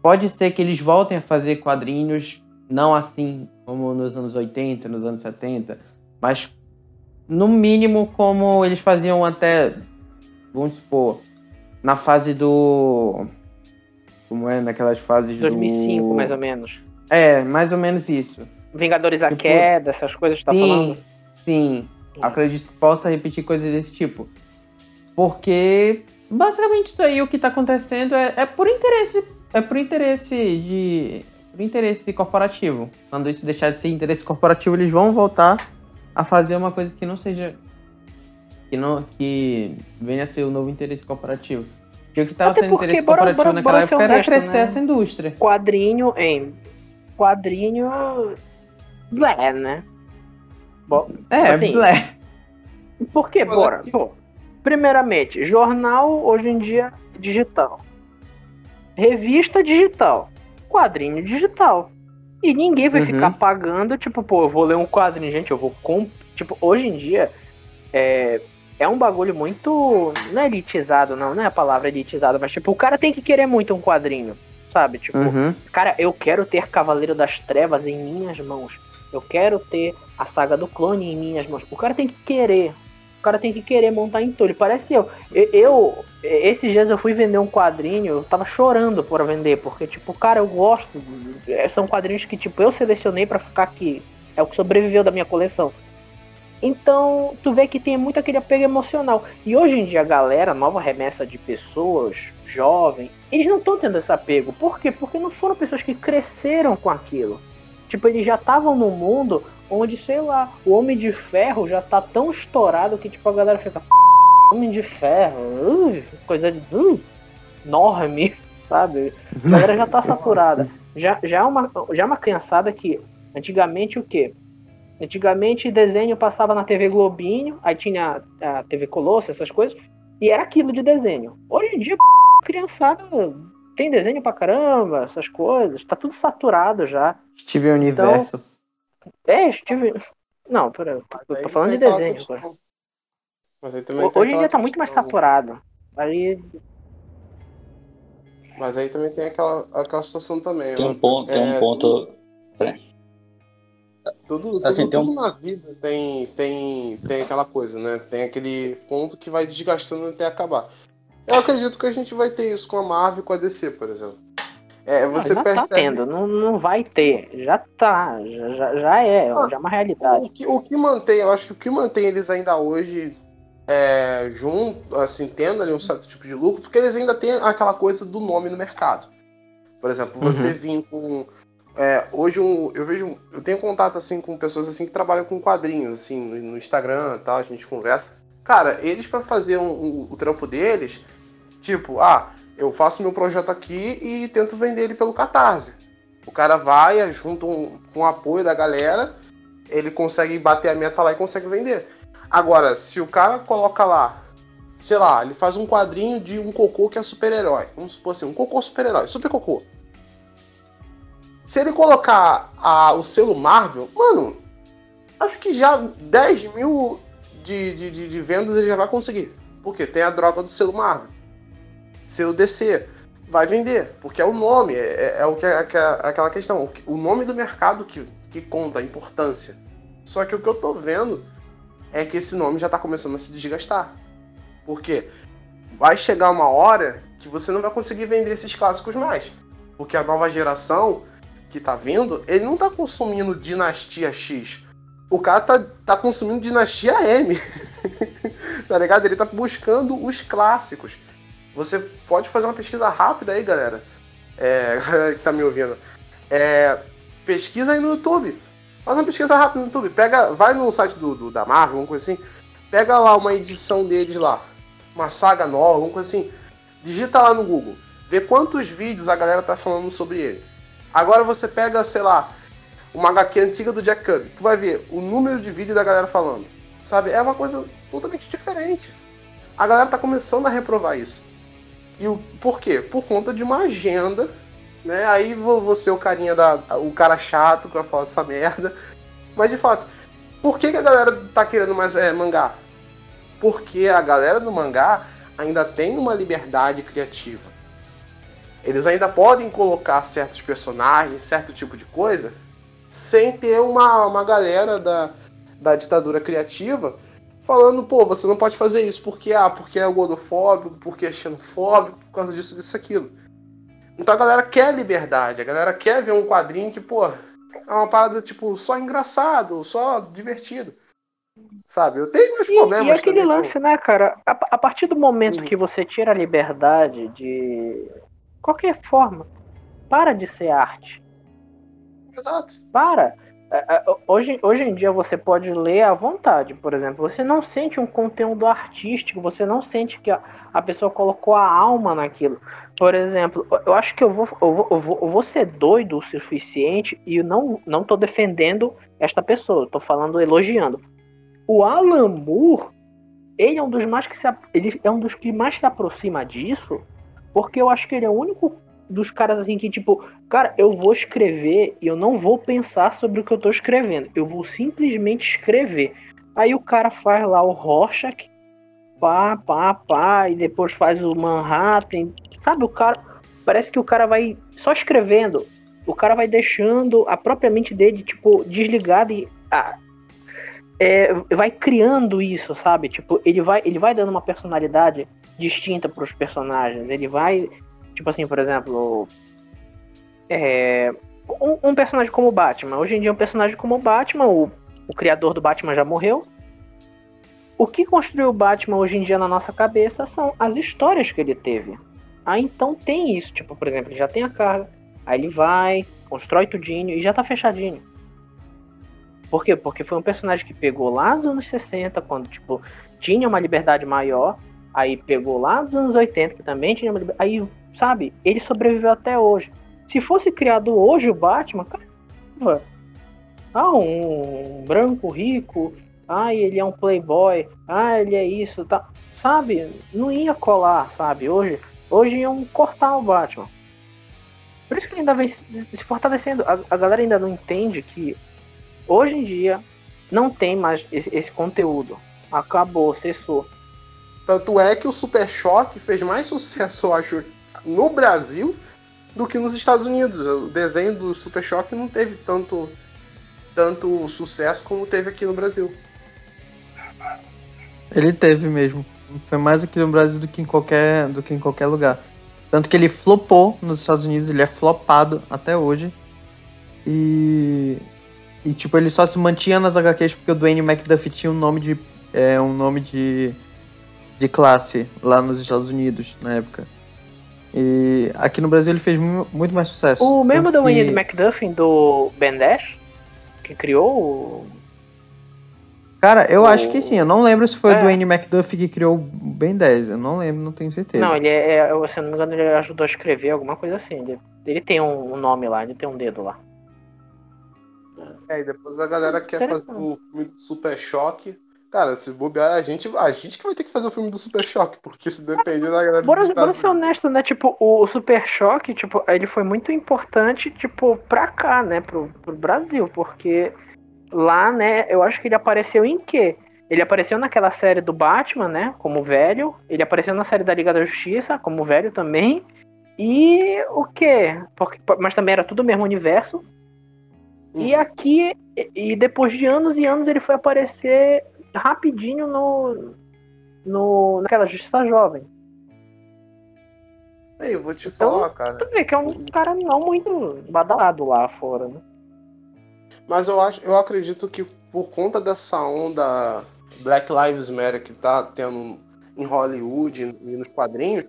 pode ser que eles voltem a fazer quadrinhos não assim como nos anos 80, nos anos 70, mas no mínimo como eles faziam até, vamos supor, na fase do. Como é? Naquelas fases 2005, do... mais ou menos. É, mais ou menos isso. Vingadores à Tipo, queda, essas coisas que tá sim, falando. sim. Acredito que possa repetir coisas desse tipo. Porque basicamente isso aí o que tá acontecendo é, é por interesse. É por interesse de. Por interesse corporativo. Quando isso deixar de ser interesse corporativo, eles vão voltar a fazer uma coisa que não seja. Que não. Que venha a ser o novo interesse corporativo. Porque o que tava Até sendo interesse bora- corporativo bora- naquela bora época era crescer né? essa indústria. Quadrinho em. Quadrinho. Blé, né? Bom, É, Assim, blé. Por quê? Bora. Pô, primeiramente, jornal hoje em dia digital. Revista digital. Quadrinho digital. E ninguém vai Uhum. ficar pagando, tipo, pô, eu vou ler um quadrinho, gente, eu vou comp... Tipo, hoje em dia é, é um bagulho muito. Não é elitizado, não, não é a palavra elitizado, mas tipo, o cara tem que querer muito um quadrinho. Sabe? Tipo, Uhum. Cara, eu quero ter Cavaleiro das Trevas em minhas mãos. Eu quero ter a saga do clone em minhas mãos. O cara tem que querer. Cara tem que querer montar em tudo. Parece eu. eu. esses dias eu fui vender um quadrinho, eu tava chorando por vender, porque, tipo, cara, eu gosto. é, São quadrinhos que, tipo, eu selecionei pra ficar aqui. É o que sobreviveu da minha coleção. Então, tu vê que tem muito aquele apego emocional. E hoje em dia, a galera, nova remessa de pessoas, jovem, eles não estão tendo esse apego. Por quê? Porque não foram pessoas que cresceram com aquilo. Tipo, eles já estavam num mundo onde, sei lá, o Homem de Ferro já tá tão estourado que, tipo, a galera fica. "P***, Homem de Ferro, uh, coisa de. Uh, enorme, sabe? A galera já tá saturada. Já, já, é uma, já é uma criançada que, antigamente, o quê? Antigamente, desenho passava na TV Globinho, aí tinha a TV Colosso, essas coisas, e era aquilo de desenho. Hoje em dia, criançada tem desenho pra caramba, essas coisas, tá tudo saturado já. Steven Universo. É, Steve. Não, pera, eu tô falando de desenho agora. Mas aí também tem Hoje em dia tá muito mais saturado. Aí. Mas aí também tem aquela, aquela situação também. Tem ó. um ponto, tem um É, ponto. Tudo, tudo, Assim, tem um- tudo na vida tem, tem, tem aquela coisa, né? Tem aquele ponto que vai desgastando até acabar. Eu acredito que a gente vai ter isso com a Marvel e com a DC, por exemplo. É, você já percebe. tá tendo, não, não vai ter. Já tá, já, já, é, Ah. já é uma realidade. O que, o que mantém, eu acho que o que mantém eles ainda hoje é, junto, assim, tendo ali um certo tipo de lucro, porque eles ainda têm aquela coisa do nome no mercado. Por exemplo, você vir com. é, hoje um, eu vejo. Eu tenho contato assim com pessoas assim que trabalham com quadrinhos, assim, no, no Instagram e tal, a gente conversa. Cara, eles para fazer um- um- o trampo deles, tipo, ah, eu faço meu projeto aqui e tento vender ele pelo Catarse. O cara vai, junto um- com o apoio da galera, ele consegue bater a meta lá e consegue vender. Agora, se o cara coloca lá, sei lá, ele faz um quadrinho de um cocô que é super-herói. Vamos supor assim, um cocô super-herói, super cocô. Se ele colocar a- o selo Marvel, mano, acho que já 10 mil de, de, de, de vendas ele já vai conseguir. Porque tem a droga do selo Marvel. Selo DC. Vai vender, porque é o nome, é, é o que é, que é aquela questão. o nome do mercado que, que conta, a importância. Só que o que eu tô vendo é que esse nome já tá começando a se desgastar. Por quê? Vai chegar uma hora que você não vai conseguir vender esses clássicos mais. Porque a nova geração que tá vindo, ele não tá consumindo Dinastia X. O cara tá, tá consumindo Dinastia M. tá ligado? Ele tá buscando os clássicos. Você pode fazer uma pesquisa rápida aí, galera. É, que tá me ouvindo. É, pesquisa aí no YouTube. Faz uma pesquisa rápida no YouTube. Pega, vai no site do, do- da Marvel, alguma coisa assim. Pega lá uma edição deles lá. Uma saga nova, alguma coisa assim. Digita lá no Google. Vê quantos vídeos a galera tá falando sobre ele. Agora você pega, sei lá, uma HQ antiga do Jack Kirby. Tu vai ver o número de vídeos da galera falando. Sabe? É uma coisa totalmente diferente. A galera tá começando a reprovar isso. E o por quê? Por conta de uma agenda, né? Aí vou ser o carinha da. o cara chato que vai falar dessa merda. Mas de fato, por que, que a galera tá querendo mais é, mangá? Porque a galera do mangá ainda tem uma liberdade criativa. Eles ainda podem colocar certos personagens, certo tipo de coisa, sem ter uma, uma galera da, da ditadura criativa falando, pô, você não pode fazer isso porque, ah, porque é gordofóbico, porque é xenofóbico, por causa disso, disso, aquilo. Então a galera quer liberdade, a galera quer ver um quadrinho que, pô, é uma parada, tipo, só engraçado, só divertido. Sabe? Eu tenho meus e, problemas. E aquele lance, né, cara? A, a, partir do momento que você tira a liberdade de qualquer forma, para de ser arte. Exato. Para. É, é, hoje, hoje em dia você pode ler à vontade, por exemplo. Você não sente um conteúdo artístico, você não sente que a, a pessoa colocou a alma naquilo. Por exemplo, eu acho que eu vou, eu vou, eu vou, eu vou ser doido o suficiente e eu não, não defendendo esta pessoa, tô falando, elogiando. O Alan Moore, ele é um dos mais que se, ele é um dos que mais se aproxima disso, porque eu acho que ele é o único dos caras assim que tipo, cara, eu vou escrever e eu não vou pensar sobre o que eu tô escrevendo, eu vou simplesmente escrever. Aí o cara faz lá o Rorschach, pá, pá, pá, e depois faz o Manhattan, sabe? O cara parece que o cara vai só escrevendo, o cara vai deixando a própria mente dele tipo desligada e ah, é, vai criando isso, sabe? Tipo, ele vai, ele vai dando uma personalidade distinta para os personagens. Ele vai, tipo assim, por exemplo, é, um, um, personagem como o Batman. Hoje em dia, um personagem como o Batman, o, o criador do Batman já morreu. O que construiu o Batman hoje em dia na nossa cabeça são as histórias que ele teve. Ah, então tem isso. Tipo, por exemplo, ele já tem a carga. Aí ele vai, constrói tudinho e já tá fechadinho. Por quê? Porque foi um personagem que pegou lá nos anos 60, quando, tipo, tinha uma liberdade maior. Aí pegou lá nos anos 80, que também tinha uma. Aí, sabe, ele sobreviveu até hoje. Se fosse criado hoje o Batman, caramba. Ah, um branco rico. Ah, ele é um playboy. Ah, ele é isso, tá. Sabe? Não ia colar, sabe? Hoje, hoje iam cortar o Batman. Por isso que ele ainda vem se fortalecendo. A, a galera ainda não entende que Hoje em dia, não tem mais esse, esse conteúdo. Acabou, cessou. Tanto é que o Super Choque fez mais sucesso, eu acho, no Brasil do que nos Estados Unidos. O desenho do Super Choque não teve tanto, tanto sucesso como teve aqui no Brasil. Ele teve mesmo. Foi mais aqui no Brasil do que em qualquer, do que em qualquer lugar. Tanto que ele flopou nos Estados Unidos, ele é flopado até hoje. E e, tipo, ele só se mantinha nas HQs porque o Dwayne McDuffie tinha um nome de. É, um nome de. De classe lá nos Estados Unidos na época. E aqui no Brasil ele fez muito mais sucesso. O mesmo Dwayne que... McDuffie do Ben 10? Que criou o. Cara, eu o... acho que sim. Eu não lembro se foi é. o Dwayne McDuffie que criou o Ben 10. Eu não lembro, não tenho certeza. Não, ele é, é se eu não me engano, ele ajudou a escrever alguma coisa assim. Ele, ele tem um nome lá, ele tem um dedo lá. É, e depois a galera quer fazer o filme do Super Choque. Cara, se bobear, a gente, a gente que vai ter que fazer o filme do Super Choque, porque se depender da galera. Bora, bora ser honesto, né? Tipo, o Super Choque, tipo, ele foi muito importante, tipo, pra cá, né? Pro, pro Brasil, porque lá, né, eu acho que ele apareceu em quê? Ele apareceu naquela série do Batman, né? Como velho. Ele apareceu na série da Liga da Justiça, como velho também. E o quê? Porque, mas também era tudo o mesmo universo. E uhum. aqui, e depois de anos e anos, ele foi aparecer rapidinho no, no naquela Justiça Jovem. Aí, eu vou te então, falar, cara. Tu vê que é um cara não muito badalado lá fora, né? Mas eu acho, eu acredito que por conta dessa onda Black Lives Matter que tá tendo em Hollywood e nos quadrinhos,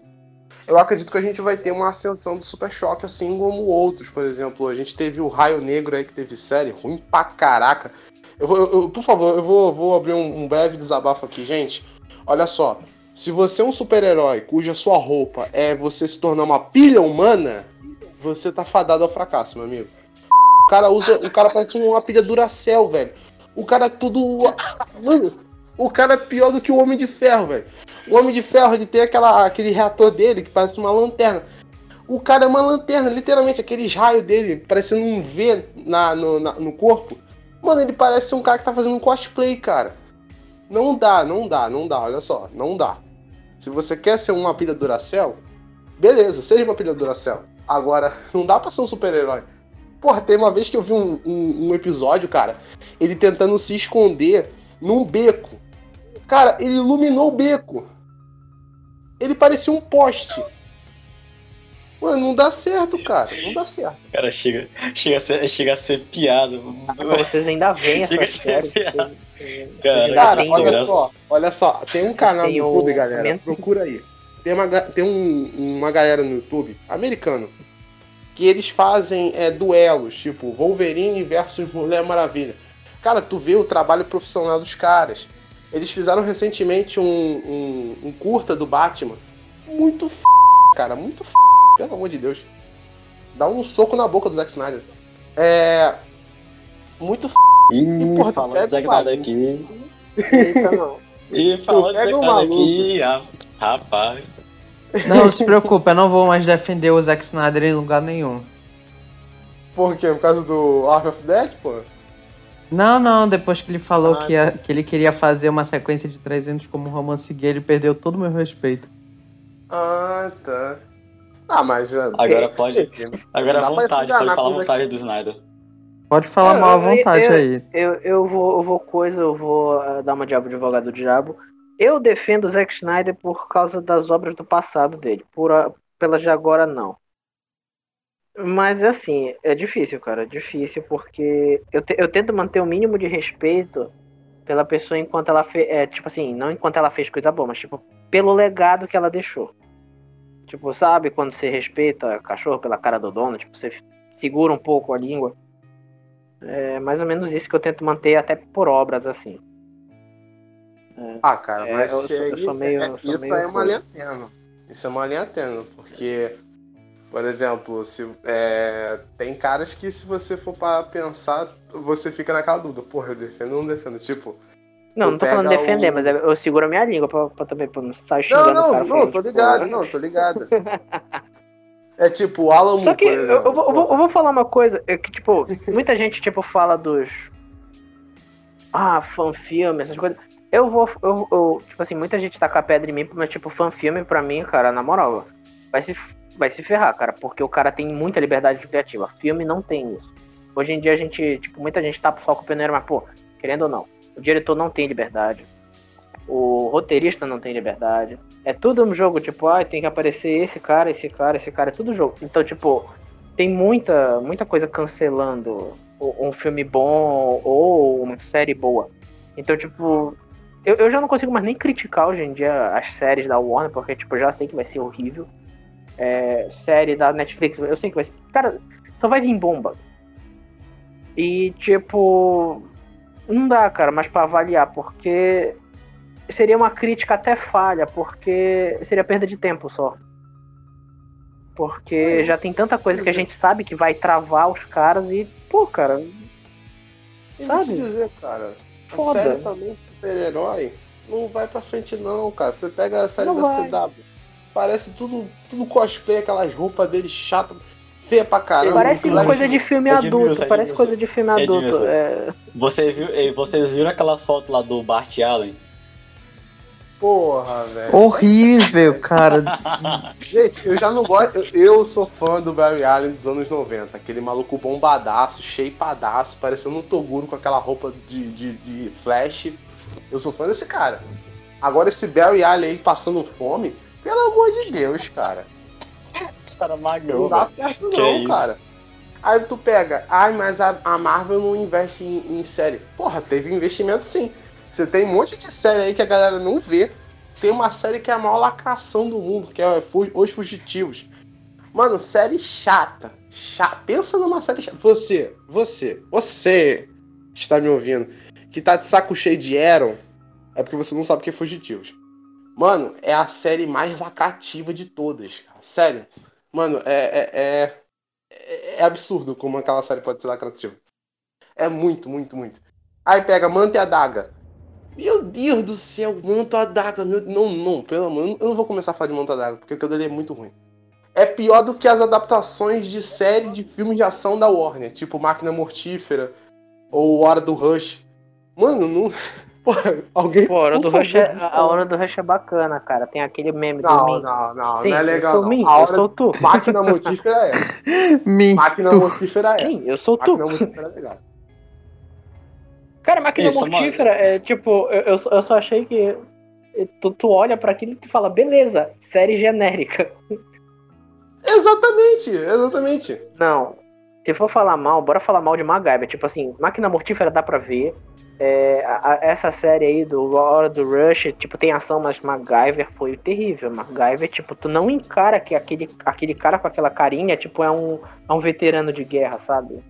eu acredito que a gente vai ter uma ascensão do Super Choque, assim como outros, por exemplo. A gente teve o Raio Negro aí, que teve série, ruim pra caraca. Eu vou, eu, por favor, eu vou, vou abrir um, um breve desabafo aqui, gente. Olha só, se você é um super-herói cuja sua roupa é você se tornar uma pilha humana, você tá fadado ao fracasso, meu amigo. O cara usa. O cara parece uma pilha Duracell, velho. O cara é tudo. Mano, o cara é pior do que o Homem de Ferro, velho. O Homem de Ferro, ele tem aquela, aquele reator dele que parece uma lanterna. O cara é uma lanterna, literalmente, aqueles raios dele parecendo um V na, no, na, no corpo. Mano, ele parece um cara que tá fazendo um cosplay, cara. Não dá, não dá, não dá, olha só, não dá. Se você quer ser uma pilha Duracell, beleza, seja uma pilha Duracell. Agora, não dá pra ser um super-herói. Porra, tem uma vez que eu vi um, um, um episódio, cara, ele tentando se esconder num beco Cara, ele iluminou o beco. Ele parecia um poste. Mano, não dá certo, cara. Não dá certo. Cara, chega, chega, a, ser, chega a ser piada. Vocês ainda veem essa série. Cara, Cara, olha só, olha só. Tem um canal Tem no o YouTube, galera. Men- Procura aí. Tem, uma, tem um- uma galera no YouTube, americano, que eles fazem é, duelos, tipo Wolverine versus Mulher Maravilha. Cara, tu vê o trabalho profissional dos caras. Eles fizeram recentemente um, um, um curta do Batman. Muito f... cara, muito f... Pelo amor de Deus. Dá um soco na boca do Zack Snyder. É. Muito f... Ih, porra, tu falando de Zack Snyder aqui. Eita, não. Ih, falando pega Zack o Snyder maluco. aqui. ah, Rapaz. Não, não se preocupe, eu não vou mais defender o Zack Snyder em lugar nenhum. Por quê? Por causa do Ark of Dead, pô? Não, não, depois que ele falou Ah, que, ia- que ele queria fazer uma sequência de 300 como romance gay, ele perdeu todo o meu respeito. Ah, tá. Ah, mas. já- Agora pode. Agora à pra vontade, pode falar à o vontade do Snyder. Pode falar Eu- mal à vontade eu- aí. Eu, eu, vou, eu vou coisa, eu vou ah, dar uma diabo de advogado do diabo. Eu defendo o Zack Snyder por causa das obras do passado dele. Por, a- pelas de agora, não. Mas assim, é difícil, cara. É difícil porque eu, te- eu tento manter o mínimo de respeito pela pessoa enquanto ela fez. É, tipo assim, não enquanto ela fez coisa boa, mas tipo, pelo legado que ela deixou. Tipo, sabe quando você respeita cachorro pela cara do dono? Tipo, você segura um pouco a língua. É mais ou menos isso que eu tento manter até por obras assim. Ah, cara, É, mas eu sou- eu sou meio- é- sou isso meio aí é uma linha tênue. Isso é uma linha tênue, porque, por exemplo, se, é, tem caras que se você for para pensar, você fica naquela dúvida, porra, eu defendo ou não defendo? Tipo, Não, não tô falando defender, o- mas eu seguro a minha língua pra, pra também pra não sair não, xingando o não, cara. não, falando, tô tipo, ligado, "Ah". não, tô ligado. É tipo o Alan Só que eu, eu vou, eu vou- eu vou falar uma coisa, é que, tipo, muita gente, tipo, fala dos. Ah, fanfilme, essas coisas. Eu vou. Eu, eu- tipo assim, muita gente taca a pedra em mim, mas, tipo, fanfilme pra mim, cara, na moral, vai se, vai se ferrar, cara, porque o cara tem muita liberdade criativa. Filme não tem isso. Hoje em dia a gente, tipo, muita gente tá só com o pioneiro, mas, pô, querendo ou não, o diretor não tem liberdade. O roteirista não tem liberdade. É tudo um jogo, tipo, ah, tem que aparecer esse cara, esse cara, esse cara, é tudo jogo. Então, tipo, tem muita, muita coisa cancelando um filme bom ou uma série boa. Então, tipo, eu, eu já não consigo mais nem criticar hoje em dia as séries da Warner, porque, tipo, já sei que vai ser horrível. É, série da Netflix, eu sei que vai ser. Cara, só vai vir bomba. E, tipo, não dá, cara, mais pra avaliar, porque seria uma crítica até falha, porque seria perda de tempo só. Porque já tem tanta coisa que a gente sabe que vai travar os caras e, pô, cara, E vou te sabe? dizer, cara, Foda. série também super-herói não vai pra frente não, cara. Você pega a série Não da vai. CW, parece tudo, tudo cosplay, aquelas roupas dele chato, feia pra caramba. parece coisa de filme Edmilson, adulto, parece Edmilson. coisa de filme adulto. Edmilson. É, Você viu, vocês viram aquela foto lá do Bart Allen? Porra, velho. Horrível, cara. Gente, eu já não gosto. eu- Eu sou fã do Barry Allen dos anos 90. Aquele maluco bombadaço, shapeadaço, parecendo um Toguro com aquela roupa de, de, de flash. Eu sou fã desse cara. Agora esse Barry Allen aí passando fome, pelo amor de Deus, cara. Cara Não magrão, dá velho. certo Que não, isso? cara. Aí tu pega, ai, mas a, a Marvel não investe em, em série. Porra, teve investimento sim. Você tem um monte de série aí que a galera não vê. Tem uma série que é a maior lacração do mundo, que é Os Fugitivos. Mano, série chata. chata. Pensa numa série chata. Você, você, você que está me ouvindo, que tá de saco cheio de Aaron, é porque você não sabe o que é Fugitivos. Mano, é a série mais lacrativa de todas, cara. Sério. Mano, é, é, é, é absurdo como aquela série pode ser lacrativa. É muito, muito, muito. Aí pega Manta e a Daga. Meu Deus do céu, Manta a Daga. Meu... Não, não, pelo amor. Eu não vou começar a falar de Manta a Daga, porque aquilo dele é muito ruim. É pior do que as adaptações de série de filmes de ação da Warner, tipo Máquina Mortífera ou Hora do Rush. Mano, não. Porra, alguém. pô, a hora do Rush é, a hora do Rush é bacana, cara. Tem aquele meme do Não, mim. não, não, Sim, não é eu legal. sou não. mim, A eu sou tu. Máquina Mortífera é. Minto. Máquina Mortífera é. Sim, eu sou tu. Máquina Mortífera é legal. Cara, máquina Isso, mortífera, mano. é tipo, eu, eu só achei que tu, tu olha para aquilo e tu fala, beleza, série genérica. Exatamente, exatamente. Não, se for falar mal, bora falar mal de MacGyver. Tipo assim, Máquina Mortífera dá pra ver. É, a, a, essa série aí do Hora do Rush, tipo, tem ação, mas MacGyver foi terrível. MacGyver, tipo, tu não encara que aquele, aquele cara com aquela carinha, tipo, é um, é um veterano de guerra, sabe?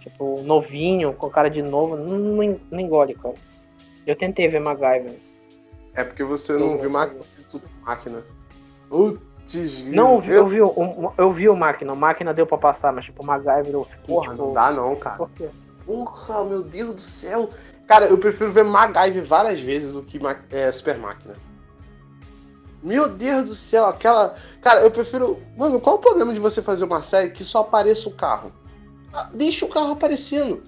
Tipo, novinho, com cara de novo, não, não, não engole, cara. Eu tentei ver MacGyver. É porque você não viu Máquina. Máquina. Putz, não, eu vi, eu, vi, eu, eu vi o Máquina. O Máquina deu pra passar, mas tipo, o MacGyver eu fiquei, Porra, tipo... não dá não, cara. Por quê? Porra, meu Deus do céu. Cara, eu prefiro ver MacGyver várias vezes do que é, Super Máquina. Meu Deus do céu, aquela. Cara, eu prefiro. Mano, qual o problema de você fazer uma série que só apareça o carro? Ah, deixa o carro aparecendo.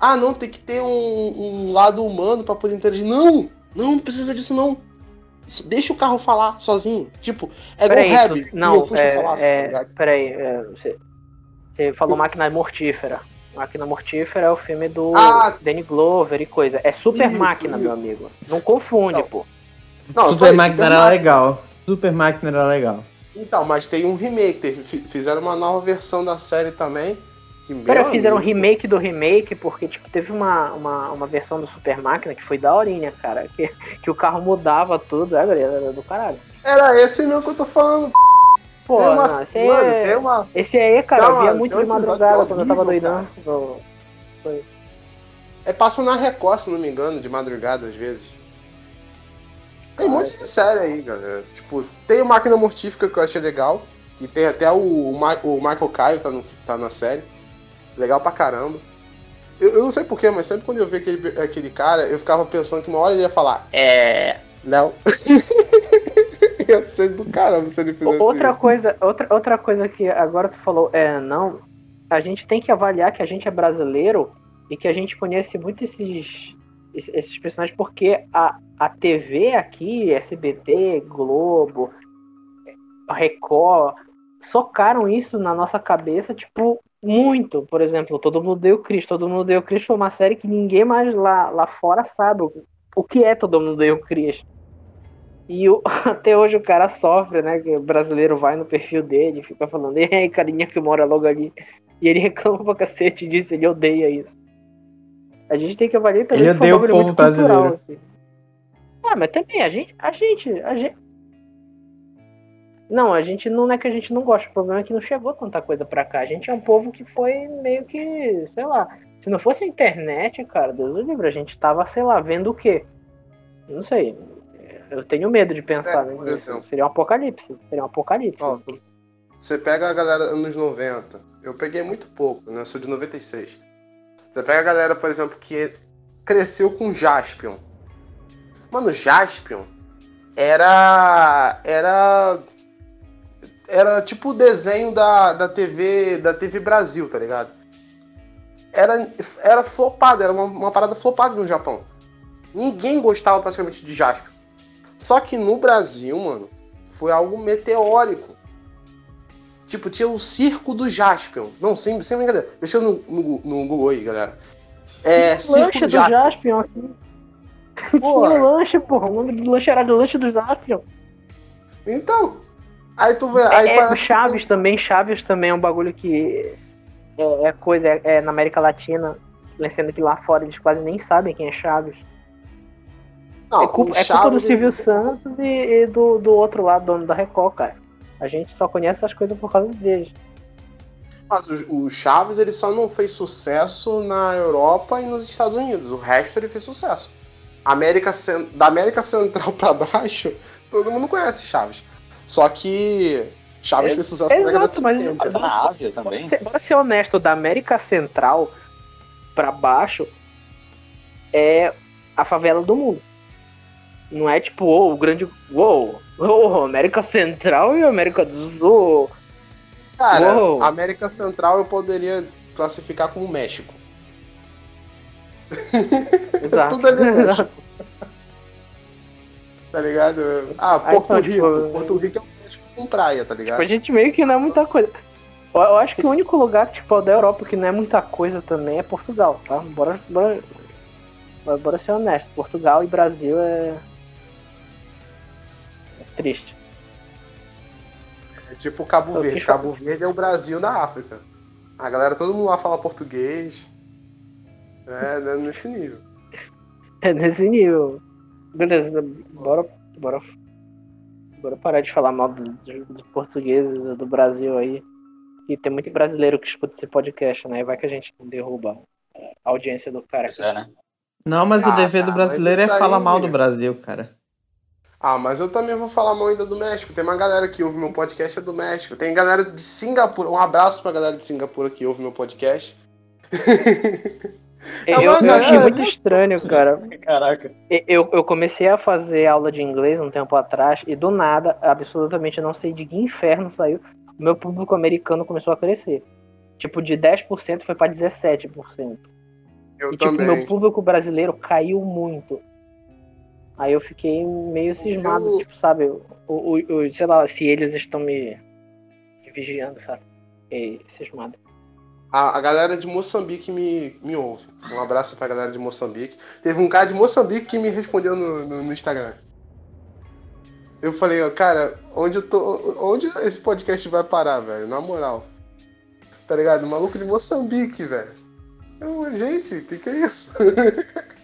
Ah, não, tem que ter um, um lado humano para poder interagir. Não! Não precisa disso, não. Deixa o carro falar sozinho. Tipo, é igual. Não, é, falar, é, tá peraí. É, você, você falou máquina mortífera. Máquina Mortífera é o filme do ah, Danny Glover e coisa. É super máquina, meu amigo. Não confunde, não. pô. Não, super máquina era legal. Super máquina era legal. Então, mas tem um remake. Fizeram uma nova versão da série também. Pera, fizeram um remake do remake, porque tipo, teve uma, uma, uma versão do Super Máquina que foi da horinha, cara. Que, que o carro mudava tudo, é, era do caralho. Era esse mesmo que eu tô falando. Pô, uma, não, esse, mano, aí é, uma... esse aí, cara, não, eu via muito de madrugada quando eu tava doidão. Foi. É, passa na Record, se não me engano, de madrugada às vezes. Tem um monte de série aí, galera. Tipo, tem o Máquina Mortífica que eu achei legal. Que tem até o, o, o Michael Caio tá, no, tá na série. Legal pra caramba. Eu, eu não sei porquê, mas sempre quando eu vi aquele, aquele cara, eu ficava pensando que uma hora ele ia falar, é. Não. ia ser do caramba se ele fizesse outra isso. Coisa, outra, outra coisa que agora tu falou, é, não. A gente tem que avaliar que a gente é brasileiro e que a gente conhece muito esses, esses personagens porque a, a TV aqui, SBT, Globo, Record, socaram isso na nossa cabeça, tipo, muito, por exemplo, Todo Mundo Deu Cristo. Todo Mundo Deu Cristo foi uma série que ninguém mais lá, lá fora sabe o, o que é Todo Mundo Deu Cristo. E o, até hoje o cara sofre, né? Que o brasileiro vai no perfil dele fica falando, e aí, carinha que mora logo ali. E ele reclama pra cacete disso, ele odeia isso. A gente tem que avaliar também ele odeia o povo brasileiro. Cultural, assim. Ah, mas também, a gente, a gente, a gente, não, a gente não é que a gente não gosta, o problema é que não chegou tanta coisa pra cá. A gente é um povo que foi meio que, sei lá, se não fosse a internet, cara, Deus do livro, a gente tava, sei lá, vendo o quê? Não sei. Eu tenho medo de pensar é, nisso. Seria um apocalipse. Seria um apocalipse. Ó, você pega a galera anos 90. Eu peguei muito pouco, né? Eu sou de 96. Você pega a galera, por exemplo, que cresceu com Jaspion. Mano, Jaspion era. Era era tipo o desenho da, da TV da TV Brasil, tá ligado? Era, era flopado, era uma, uma parada flopada no Japão. Ninguém gostava praticamente de Jasper. Só que no Brasil, mano, foi algo meteórico. Tipo, tinha o circo do Jaspion. Não, sem, sem brincadeira. Deixa no, no, no Google aí, galera. É, lanche do Jaspion, Jaspion aqui. Tinha lanche, porra. O nome do lanche era do lanche do Jaspion. Então, Aí tu vê. Aí é, parece... Chaves também, Chaves também é um bagulho que é, é coisa, é, é, na América Latina, sendo que lá fora eles quase nem sabem quem é Chaves. Não, é culpa, é culpa do Silvio Santos e, e, do, do outro lado, dono da Record, cara. A gente só conhece essas coisas por causa deles. Mas o, o Chaves ele só não fez sucesso na Europa e nos Estados Unidos. O resto ele fez sucesso. América, da América Central para baixo, todo mundo conhece Chaves. Só que Chaves é, fez sucesso na década de 70. Na Ásia também. Bora ser honesto, da América Central para baixo é a favela do mundo. Não é tipo, oh, o grande. Uou, oh, América Central e América do Sul. Cara, oh. América Central eu poderia classificar como México. Exato. Tudo ali Exato tá ligado? Ah, Porto Aí, Rico. Tipo, Porto Rico é um com praia, tá ligado? Tipo, a gente meio que não é muita coisa. Eu acho que o único lugar, tipo, da Europa que não é muita coisa também é Portugal, tá? Bora. bora... bora ser honesto. Portugal e Brasil é. É triste. É tipo Cabo Verde. Cabo Verde é o Brasil da África. A galera, todo mundo lá fala português. É, é nesse nível. É nesse nível. Beleza, bora. Bora. Bora parar de falar mal dos do portugueses do Brasil aí. E tem muito brasileiro que escuta esse podcast, né? Vai que a gente derruba a audiência do cara. Pois é, né? Não, mas Ah, o dever tá, do brasileiro é falar aí- mal do Brasil, cara. Ah, mas eu também vou falar mal ainda do México. Tem uma galera que ouve meu podcast é do México. Tem galera de Singapura. Um abraço pra galera de Singapura que ouve meu podcast. Eu, É eu uma achei muito estranho, cara. Caraca. Eu, eu comecei a fazer aula de inglês um tempo atrás e do nada, absolutamente não sei de que inferno saiu, o meu público americano começou a crescer. Tipo, de 10% foi pra 17%. Eu E tipo, também. meu público brasileiro caiu muito. Aí eu fiquei meio cismado, Eu- tipo, sabe, o, o, o- sei lá, se eles estão me, vigiando, sabe? Fiquei cismado. A, a galera de Moçambique me, me ouve. Um abraço pra galera de Moçambique. Teve um cara de Moçambique que me respondeu no, no, no Instagram. Eu falei, ó, cara, onde eu tô. Onde esse podcast vai parar, velho? Na moral. Tá ligado? Maluco de Moçambique, velho. Gente, o que, que é isso?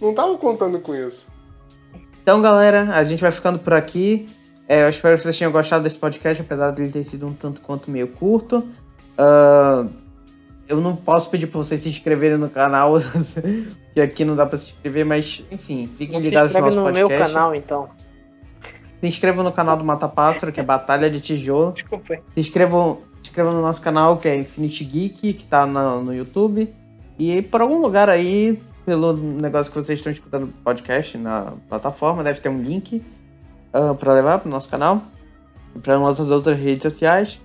Não tava contando com isso. Então, galera, a gente vai ficando por aqui. É, eu espero que vocês tenham gostado desse podcast, apesar dele ter sido um tanto quanto meio curto. Ah, eu não posso pedir pra vocês se inscreverem no canal, que aqui não dá pra se inscrever, mas enfim, fiquem Se ligados no nosso no meu podcast. canal, então. Se inscrevam no canal do Mata Pássaro, que é Batalha de Tijolo. Desculpa. Se inscrevam, se inscrevam no nosso canal, que é Infinity Geek, que tá no, no YouTube. E por algum lugar aí, pelo negócio que vocês estão escutando o podcast na plataforma, deve ter um link ah, pra levar pro nosso canal. Para nossas outras redes sociais.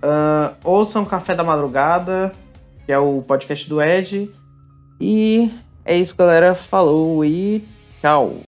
Ah, ouçam Café da Madrugada, que é o podcast do Ed. E é isso, galera. Falou e tchau.